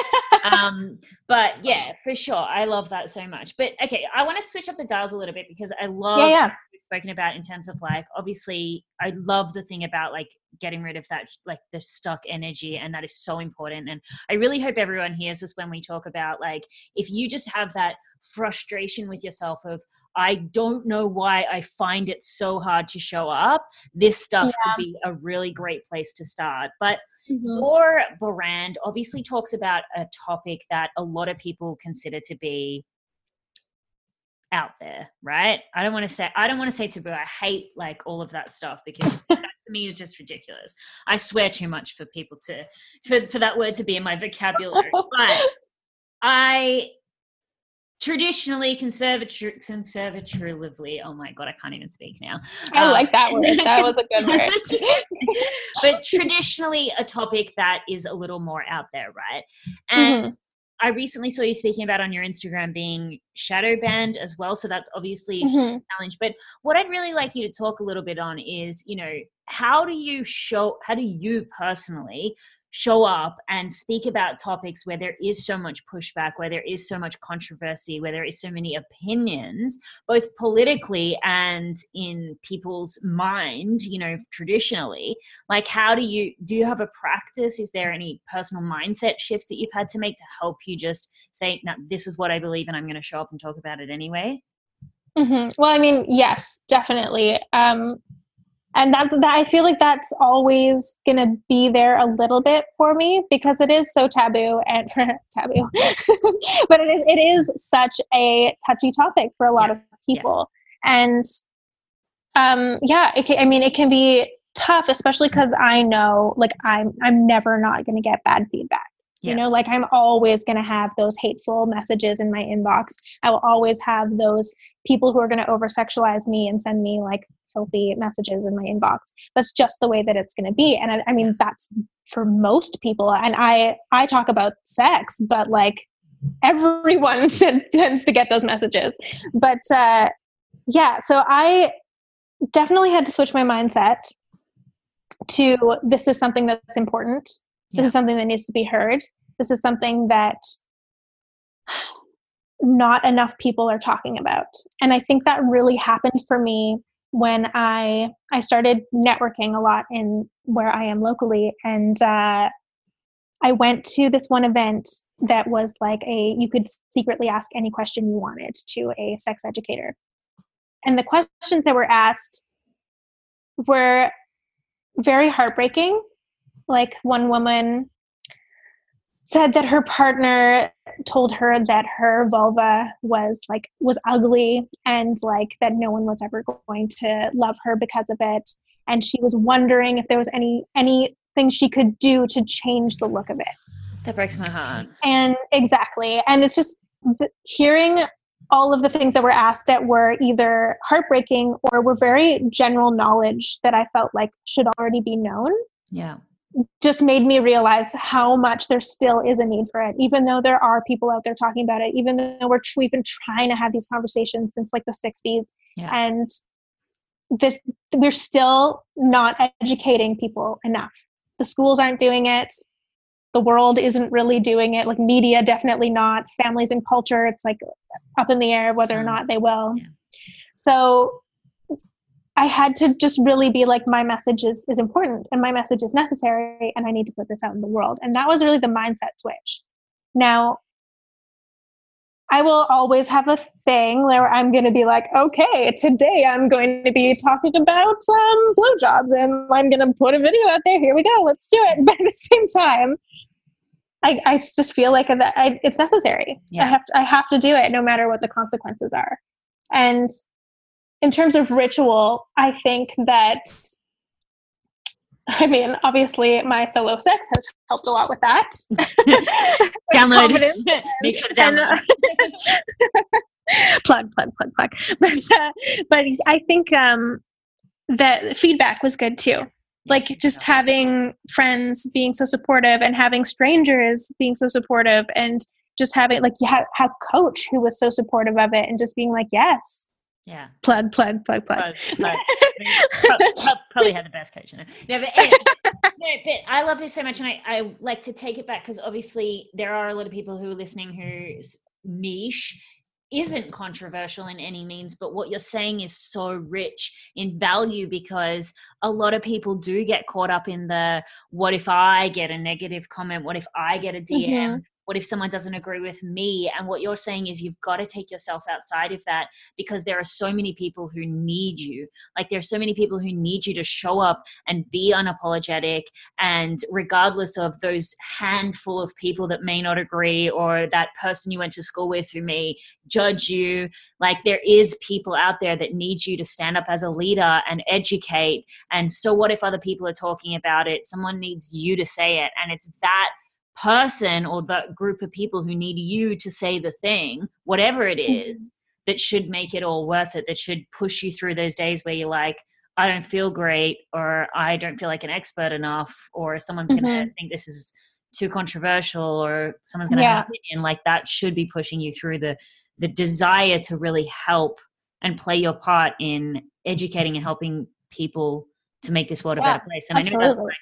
Um, but yeah, for sure. I love that so much. But okay, I want to switch up the dials a little bit because I love Yeah, yeah. what we've spoken about in terms of like obviously I love the thing about like getting rid of that like the stuck energy and that is so important. And I really hope everyone hears this when we talk about like if you just have that frustration with yourself of I don't know why I find it so hard to show up. This stuff could be a really great place to start. But Mhm. your brand obviously talks about a topic that a lot of people consider to be out there, right? I don't want to say I don't want to say taboo. I hate like all of that stuff because that to me is just ridiculous. I swear too much for people to for, for that word to be in my vocabulary. but I traditionally conservative conservatively oh my god i can't even speak now I Um, like that word. That was a good word. but traditionally a topic that is a little more out there right and Mhm. i recently saw you speaking about on your instagram being shadow banned as well so that's obviously a Mhm. challenge but what i'd really like you to talk a little bit on is you know how do you show how do you personally show up and speak about topics where there is so much pushback where there is so much controversy where there is so many opinions both politically and in people's mind you know traditionally. Like how do you do you have a practice? Is there any personal mindset shifts that you've had to make to help you just say no this is what i believe and i'm going to show up and talk about it anyway hmm Well, I mean, yes, definitely. Um, and that, that I feel like that's always going to be there a little bit for me because it is so taboo and taboo, but it is, it is such a touchy topic for a lot Yeah, of people. And um, yeah, it can, I mean, it can be tough, especially because I know like I'm I'm never not going to get bad feedback. Yeah. You know, like I'm always going to have those hateful messages in my inbox. I will always have those people who are going to over sexualize me and send me like filthy messages in my inbox. That's just the way that it's going to be. And I, I mean, that's for most people. And I, I talk about sex, but like everyone tends to get those messages. But uh, yeah, so I definitely had to switch my mindset to this is something that's important. This Yeah. is something that needs to be heard. This is something that not enough people are talking about. And I think that really happened for me when I I started networking a lot in where I am locally and uh, I went to this one event that was like a you could secretly ask any question you wanted to a sex educator. and the questions that were asked were very heartbreaking. Like one woman said that her partner told her that her vulva was like was ugly and like that no one was ever going to love her because of it. And she was wondering if there was any anything she could do to change the look of it. That breaks my heart. And exactly. And it's just hearing all of the things that were asked that were either heartbreaking or were very general knowledge that i felt like should already be known yeah just made me realize how much there still is a need for it. Even though there are people out there talking about it even though we're we've been trying to have these conversations since like the 60s yeah. and this, we're still not educating people enough. The schools aren't doing it. The world isn't really doing it. Like media definitely not. Families and culture it's like up in the air whether or not they will. yeah. so I had to just really be like, my message is, is important and my message is necessary and I need to put this out in the world. And that was really the mindset switch. Now, I will always have a thing where I'm going to be like, okay, today I'm going to be talking about um, blowjobs and I'm going to put a video out there. Here we go. Let's do it. But at the same time, I, I just feel like that I, it's necessary. Yeah. I have to, I have to do it no matter what the consequences are. And in terms of ritual, I think that I mean, obviously, my solo sex has helped a lot with that. download. Make sure to download. plug, plug, plug, plug. But, uh, but I think um, that feedback was good too. Like just having friends being so supportive and having strangers being so supportive and just having like you have, have coach who was so supportive of it and just being like, yes, yeah. Plug, plug, plug, plug. plug, plug. probably, probably had the best coach in it. No, but, anyway, no, but I love this so much. And I, I like to take it back because obviously there are a lot of people who are listening whose niche isn't controversial in any means, but what you're saying is so rich in value because a lot of people do get caught up in the what if I get a negative comment? What if I get a DM? Mm-hmm what if someone doesn't agree with me? And what you're saying is you've got to take yourself outside of that because there are so many people who need you. Like there's so many people who need you to show up and be unapologetic and regardless of those handful of people that may not agree or that person you went to school with who may judge you like there is people out there that need you to stand up as a leader and educate. And so what if other people are talking about it? Someone needs you to say it. And it's that person or that group of people who need you to say the thing, whatever it is, mm-hmm. that should make it all worth it, that should push you through those days where you're like, I don't feel great, or I don't feel like an expert enough, or someone's mm-hmm. going to think this is too controversial, or someone's going to yeah. have an opinion. Like that should be pushing you through the the desire to really help and play your part in educating and helping people to make this world a better place. And absolutely. I know that's like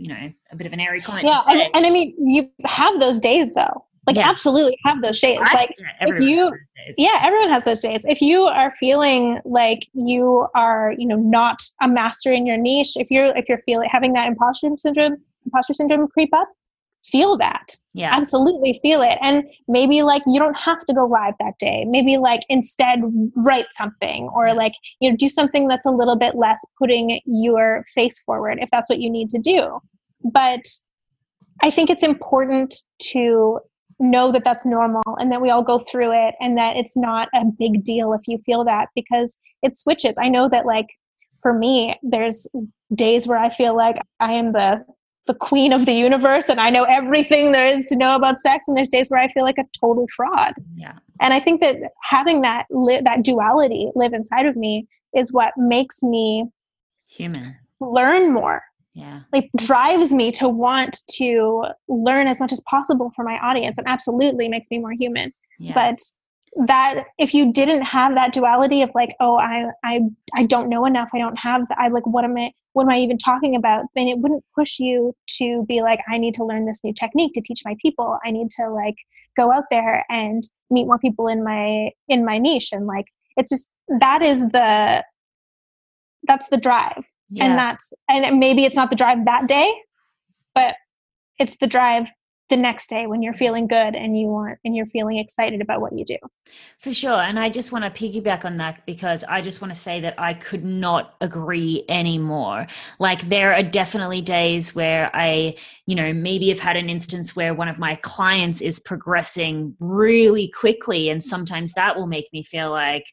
you know a bit of an airy comment. Yeah, and, and, I mean you have those days though. Like yeah. absolutely have those days. I, like yeah, if you, yeah, everyone has those days. If you are feeling like you are, you know, not a master in your niche, if you're if you're feeling having that imposter syndrome, imposter syndrome creep up, feel that. Yeah. Absolutely feel it. And maybe like you don't have to go live that day. Maybe like instead write something or yeah. like, you know, do something that's a little bit less putting your face forward if that's what you need to do. But I think it's important to know that that's normal and that we all go through it and that it's not a big deal if you feel that because it switches. I know that like for me, there's days where I feel like I am the the queen of the universe and I know everything there is to know about sex and there's days where I feel like a total fraud. Yeah. And I think that having that li- that duality live inside of me is what makes me human. Learn more yeah like drives me to want to learn as much as possible for my audience and absolutely makes me more human yeah. but that if you didn't have that duality of like oh i i i don't know enough i don't have i like what am i what am i even talking about? Then it wouldn't push you to be like i need to learn this new technique to teach my people. I need to like go out there and meet more people in my in my niche. And like it's just that is the that's the drive. Yeah. and that's and maybe it's not the drive that day but it's the drive the next day when you're feeling good and you want and you're feeling excited about what you do. For sure. And I just want to piggyback on that because I just want to say that I could not agree anymore. Like there are definitely days where I, you know, maybe have had an instance where one of my clients is progressing really quickly and sometimes that will make me feel like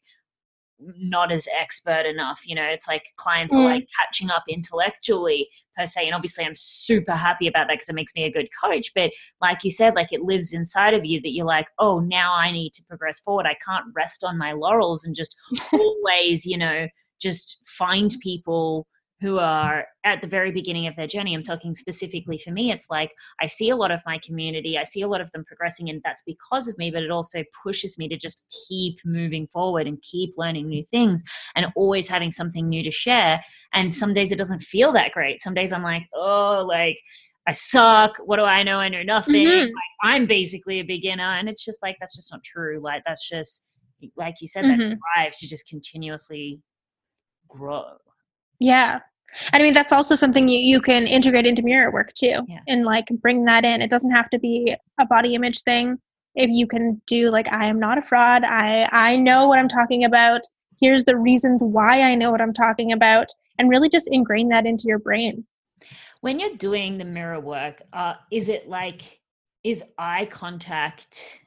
not as expert enough you know it's like clients mm. are like catching up intellectually per se and obviously i'm super happy about that because it makes me a good coach but like you said like it lives inside of you that you're like oh now i need to progress forward i can't rest on my laurels and just always you know just find people who are at the very beginning of their journey. I'm talking specifically for me. It's like I see a lot of my community, I see a lot of them progressing, and that's because of me, but it also pushes me to just keep moving forward and keep learning new things and always having something new to share. And some days it doesn't feel that great. Some days I'm like, oh, like, I suck. What do I know? I know nothing. Mm-hmm. Like, I'm basically a beginner. And it's just like, that's just not true. Like, that's just, like you said, mm-hmm. that drive to just continuously grow. Yeah. I mean, that's also something you, you can integrate into mirror work too yeah. and like bring that in. It doesn't have to be a body image thing. If you can do like, I am not a fraud. I, I know what I'm talking about. Here's the reasons why I know what I'm talking about and really just ingrain that into your brain. When you're doing the mirror work, uh, is it like, is eye contact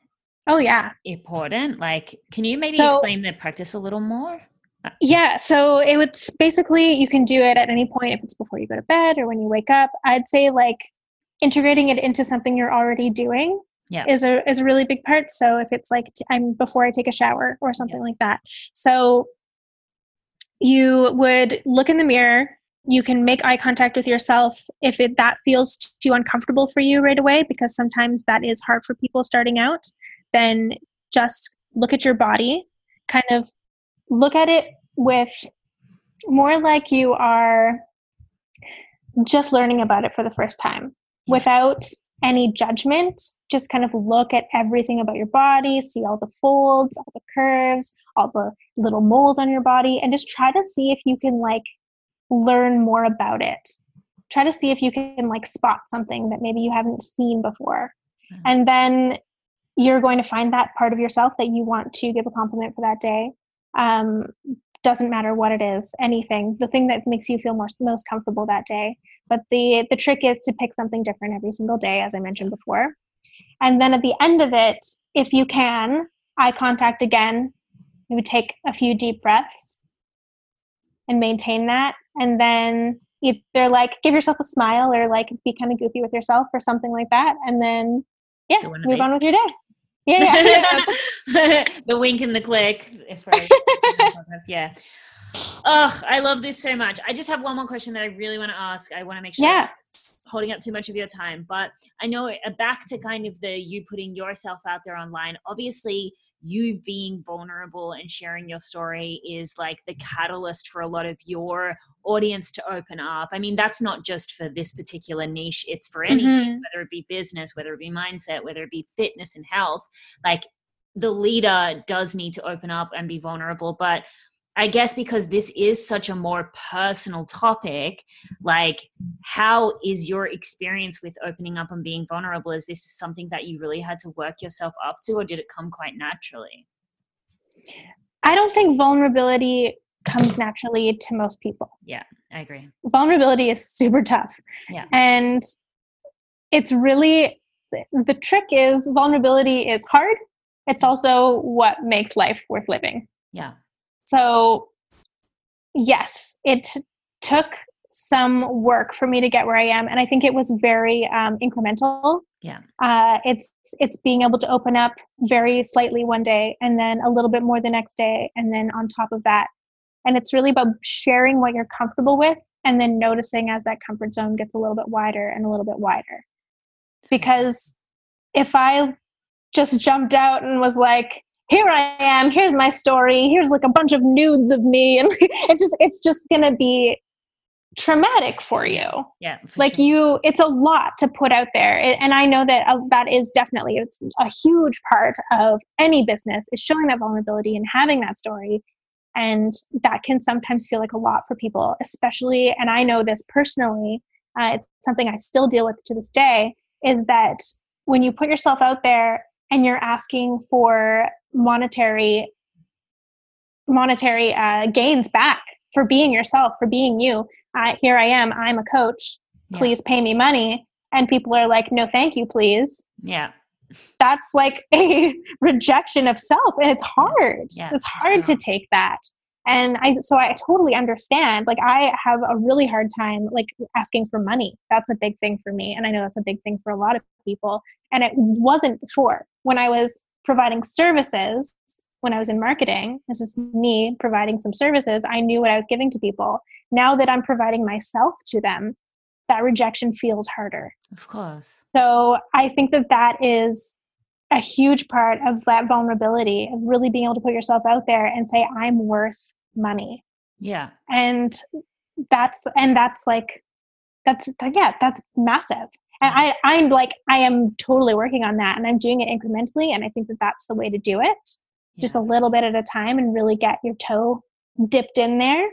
Oh yeah. Important. Like, can you maybe so, explain the practice a little more? Yeah, so it would basically you can do it at any point if it's before you go to bed or when you wake up. I'd say like integrating it into something you're already doing yeah. is a is a really big part. So if it's like i I'm before I take a shower or something yeah. like that. So you would look in the mirror. You can make eye contact with yourself if it that feels too uncomfortable for you right away because sometimes that is hard for people starting out. Then just look at your body, kind of look at it with more like you are just learning about it for the first time without any judgment. Just kind of look at everything about your body, see all the folds, all the curves, all the little moles on your body, and just try to see if you can like learn more about it. Try to see if you can like spot something that maybe you haven't seen before. Mm-hmm. And then you're going to find that part of yourself that you want to give a compliment for that day um, doesn't matter what it is anything the thing that makes you feel most, most comfortable that day. But the the trick is to pick something different every single day as i mentioned before. And then at the end of it if you can eye contact again you would take a few deep breaths and maintain that. And then either like give yourself a smile or like be kind of goofy with yourself or something like that. And then yeah move on with your day yeah, yeah. the wink and the click. yeah. Oh, I love this so much. I just have one more question that I really want to ask. I want to make sure yeah. holding up too much of your time, but I know uh, back to kind of the you putting yourself out there online. Obviously, you being vulnerable and sharing your story is like the catalyst for a lot of your audience to open up. I mean, that's not just for this particular niche, it's for anything, mm-hmm. whether it be business, whether it be mindset, whether it be fitness and health. Like the leader does need to open up and be vulnerable. But I guess because this is such a more personal topic, like how is your experience with opening up and being vulnerable? Is this something that you really had to work yourself up to, or did it come quite naturally? I don't think vulnerability comes naturally to most people. Yeah, I agree. Vulnerability is super tough. Yeah. And it's really the trick is vulnerability is hard. It's mm. also what makes life worth living. Yeah. So, yes, it took some work for me to get where I am, and I think it was very um, incremental. Yeah, uh, it's it's being able to open up very slightly one day, and then a little bit more the next day, and then on top of that, and it's really about sharing what you're comfortable with, and then noticing as that comfort zone gets a little bit wider and a little bit wider. Because if I just jumped out and was like, here I am, here's my story, here's like a bunch of nudes of me. And it's just, it's just going to be traumatic for you. Yeah. For like sure. you, it's a lot to put out there. And I know that uh, that is definitely, it's a huge part of any business is showing that vulnerability and having that story. And that can sometimes feel like a lot for people, especially, and I know this personally, uh, it's something I still deal with to this day, is that when you put yourself out there and you're asking for monetary monetary uh, gains back for being yourself, for being you. I, here I am. I'm a coach. Please yeah. pay me money. And people are like, no, thank you, please. Yeah. That's like a rejection of self. And it's hard. Yeah, it's hard sure. to take that. And I, so I totally understand. Like, I have a really hard time, like, asking for money. That's a big thing for me. And I know that's a big thing for a lot of people. And it wasn't before. When I was providing services, when I was in marketing, this is me providing some services, I knew what I was giving to people. Now that I'm providing myself to them, that rejection feels harder. Of course. So I think that that is a huge part of that vulnerability of really being able to put yourself out there and say, I'm worth money. Yeah. And that's, and that's like, that's, yeah, that's massive. And I, I'm like, I am totally working on that and I'm doing it incrementally. And I think that that's the way to do it just a little bit at a time and really get your toe dipped in there.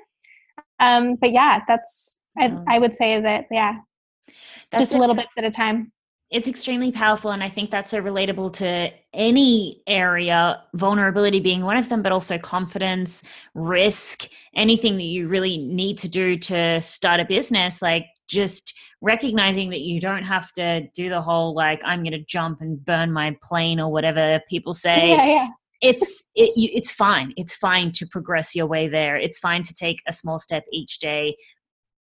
Um, but yeah, that's, I, I would say that, yeah, that's just a little bit at a time. It's extremely powerful. And I think that's so relatable to any area, vulnerability being one of them, but also confidence, risk, anything that you really need to do to start a business. Like just recognizing that you don't have to do the whole like i'm going to jump and burn my plane or whatever people say yeah, yeah it's it, it's fine it's fine to progress your way there it's fine to take a small step each day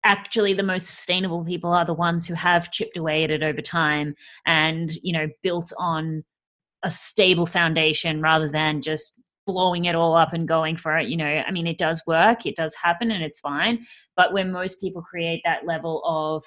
actually the most sustainable people are the ones who have chipped away at it over time and you know built on a stable foundation rather than just blowing it all up and going for it you know i mean it does work it does happen and it's fine but when most people create that level of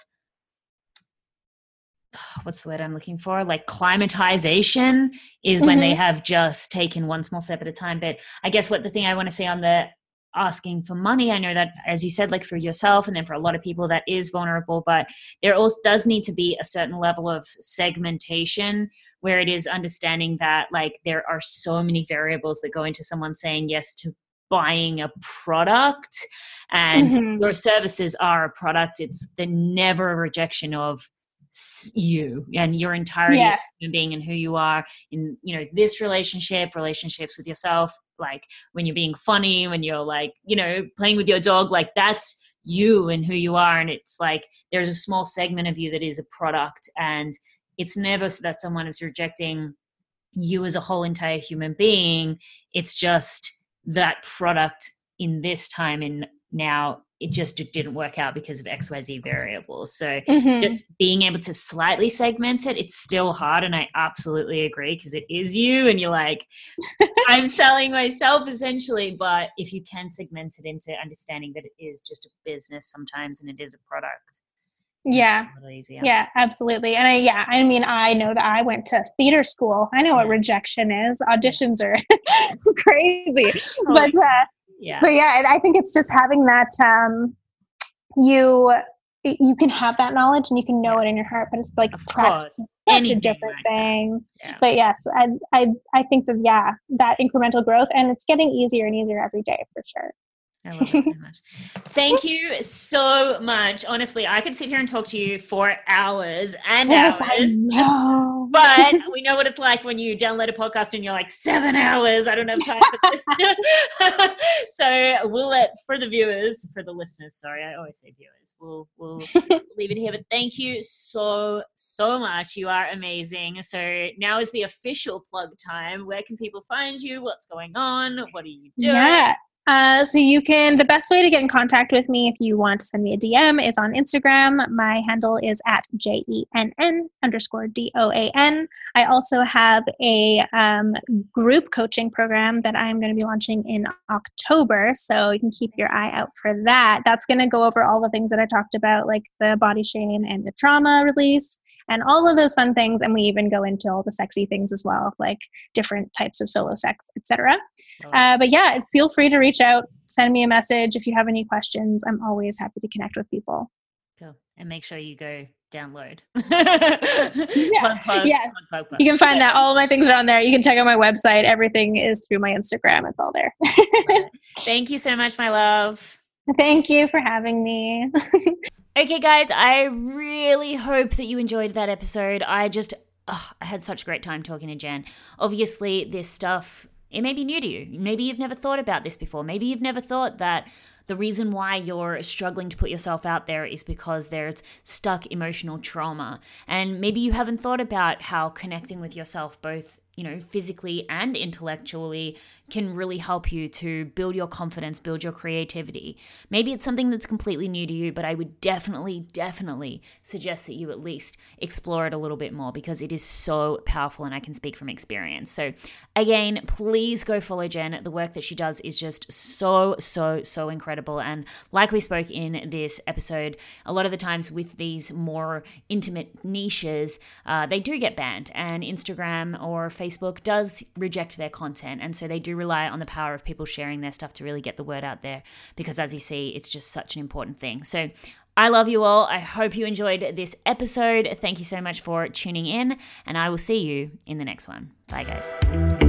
what's the word I'm looking for? Like climatization is mm-hmm. when they mm-hmm. have just taken one small step at a time. But I guess what the thing I want to say on the asking for money, I know that as you said, like for yourself and then for a lot of people that is vulnerable, but there also does need to be a certain level of segmentation where it is understanding that like there are so many variables that go into someone saying yes to buying a product and mm-hmm. your services are a product it's the never a rejection of you and your entirety yeah. being and who you are in you know this relationship relationships with yourself like when you're being funny when you're like you know playing with your dog like that's you and who you are and it's like there's a small segment of you that is a product and it's never that someone is rejecting you as a whole entire human being. It's just that product in this time in now it just it didn't work out because of xyz variables. So mm-hmm. just being able to slightly segment it it's still hard and i absolutely agree because it is you and you're like i'm selling myself essentially. But if you can segment it into understanding that it is just a business sometimes and it is a product yeah. yeah absolutely. And I, yeah i mean i know that i went to theater school. I know what rejection is. Auditions are crazy. Oh, but uh yeah. But yeah i think it's just having that um you you can have that knowledge and you can know yeah. it in your heart but it's like of practice such a different like thing. Yeah. but yes I, I i think that yeah that incremental growth and it's getting easier and easier every day for sure I love it so much. Thank you so much. Honestly, I could sit here and talk to you for hours and yes, hours. But we know what it's like when you download a podcast and you're like, seven hours. I don't have time for this. so we'll let for the viewers, for the listeners, sorry, I always say viewers. We'll we'll leave it here. But thank you so, so much. You are amazing. So now is the official plug time. Where can people find you? What's going on? What are you doing? Yeah. Uh, so you can the best way to get in contact with me if you want to send me a dm is on instagram. My handle is at j-e-n-n underscore d-o-a-n i also have a um, group coaching program that i'm going to be launching in october so you can keep your eye out for that. That's going to go over all the things that i talked about like the body shame and the trauma release and all of those fun things and we even go into all the sexy things as well like different types of solo sex etc uh, but yeah feel free to reach out send me a message if you have any questions. I'm always happy to connect with people. Cool. And make sure you go download. Yeah. Plug, plug, yes. Plug, you can find that. All of my things are on there. You can check out my website. Everything is through my instagram. It's all there. Thank you so much my love thank you for having me Okay, guys, I really hope that you enjoyed that episode. I just oh, I had such a great time talking to Jenn. Obviously, this stuff, it may be new to you. Maybe you've never thought about this before. Maybe you've never thought that the reason why you're struggling to put yourself out there is because there's stuck emotional trauma. And maybe you haven't thought about how connecting with yourself, both you know, physically and intellectually can really help you to build your confidence, build your creativity. Maybe it's something that's completely new to you, but I would definitely, definitely suggest that you at least explore it a little bit more because it is so powerful and I can speak from experience. So, again, please go follow Jenn. The work that she does is just so, so, so incredible. And like we spoke in this episode, a lot of the times with these more intimate niches, uh, they do get banned, and Instagram or Facebook does reject their content. And so they do rely on the power of people sharing their stuff to really get the word out there because, as you see, it's just such an important thing. So, I love you all. I hope you enjoyed this episode. Thank you so much for tuning in, and I will see you in the next one. Bye, guys.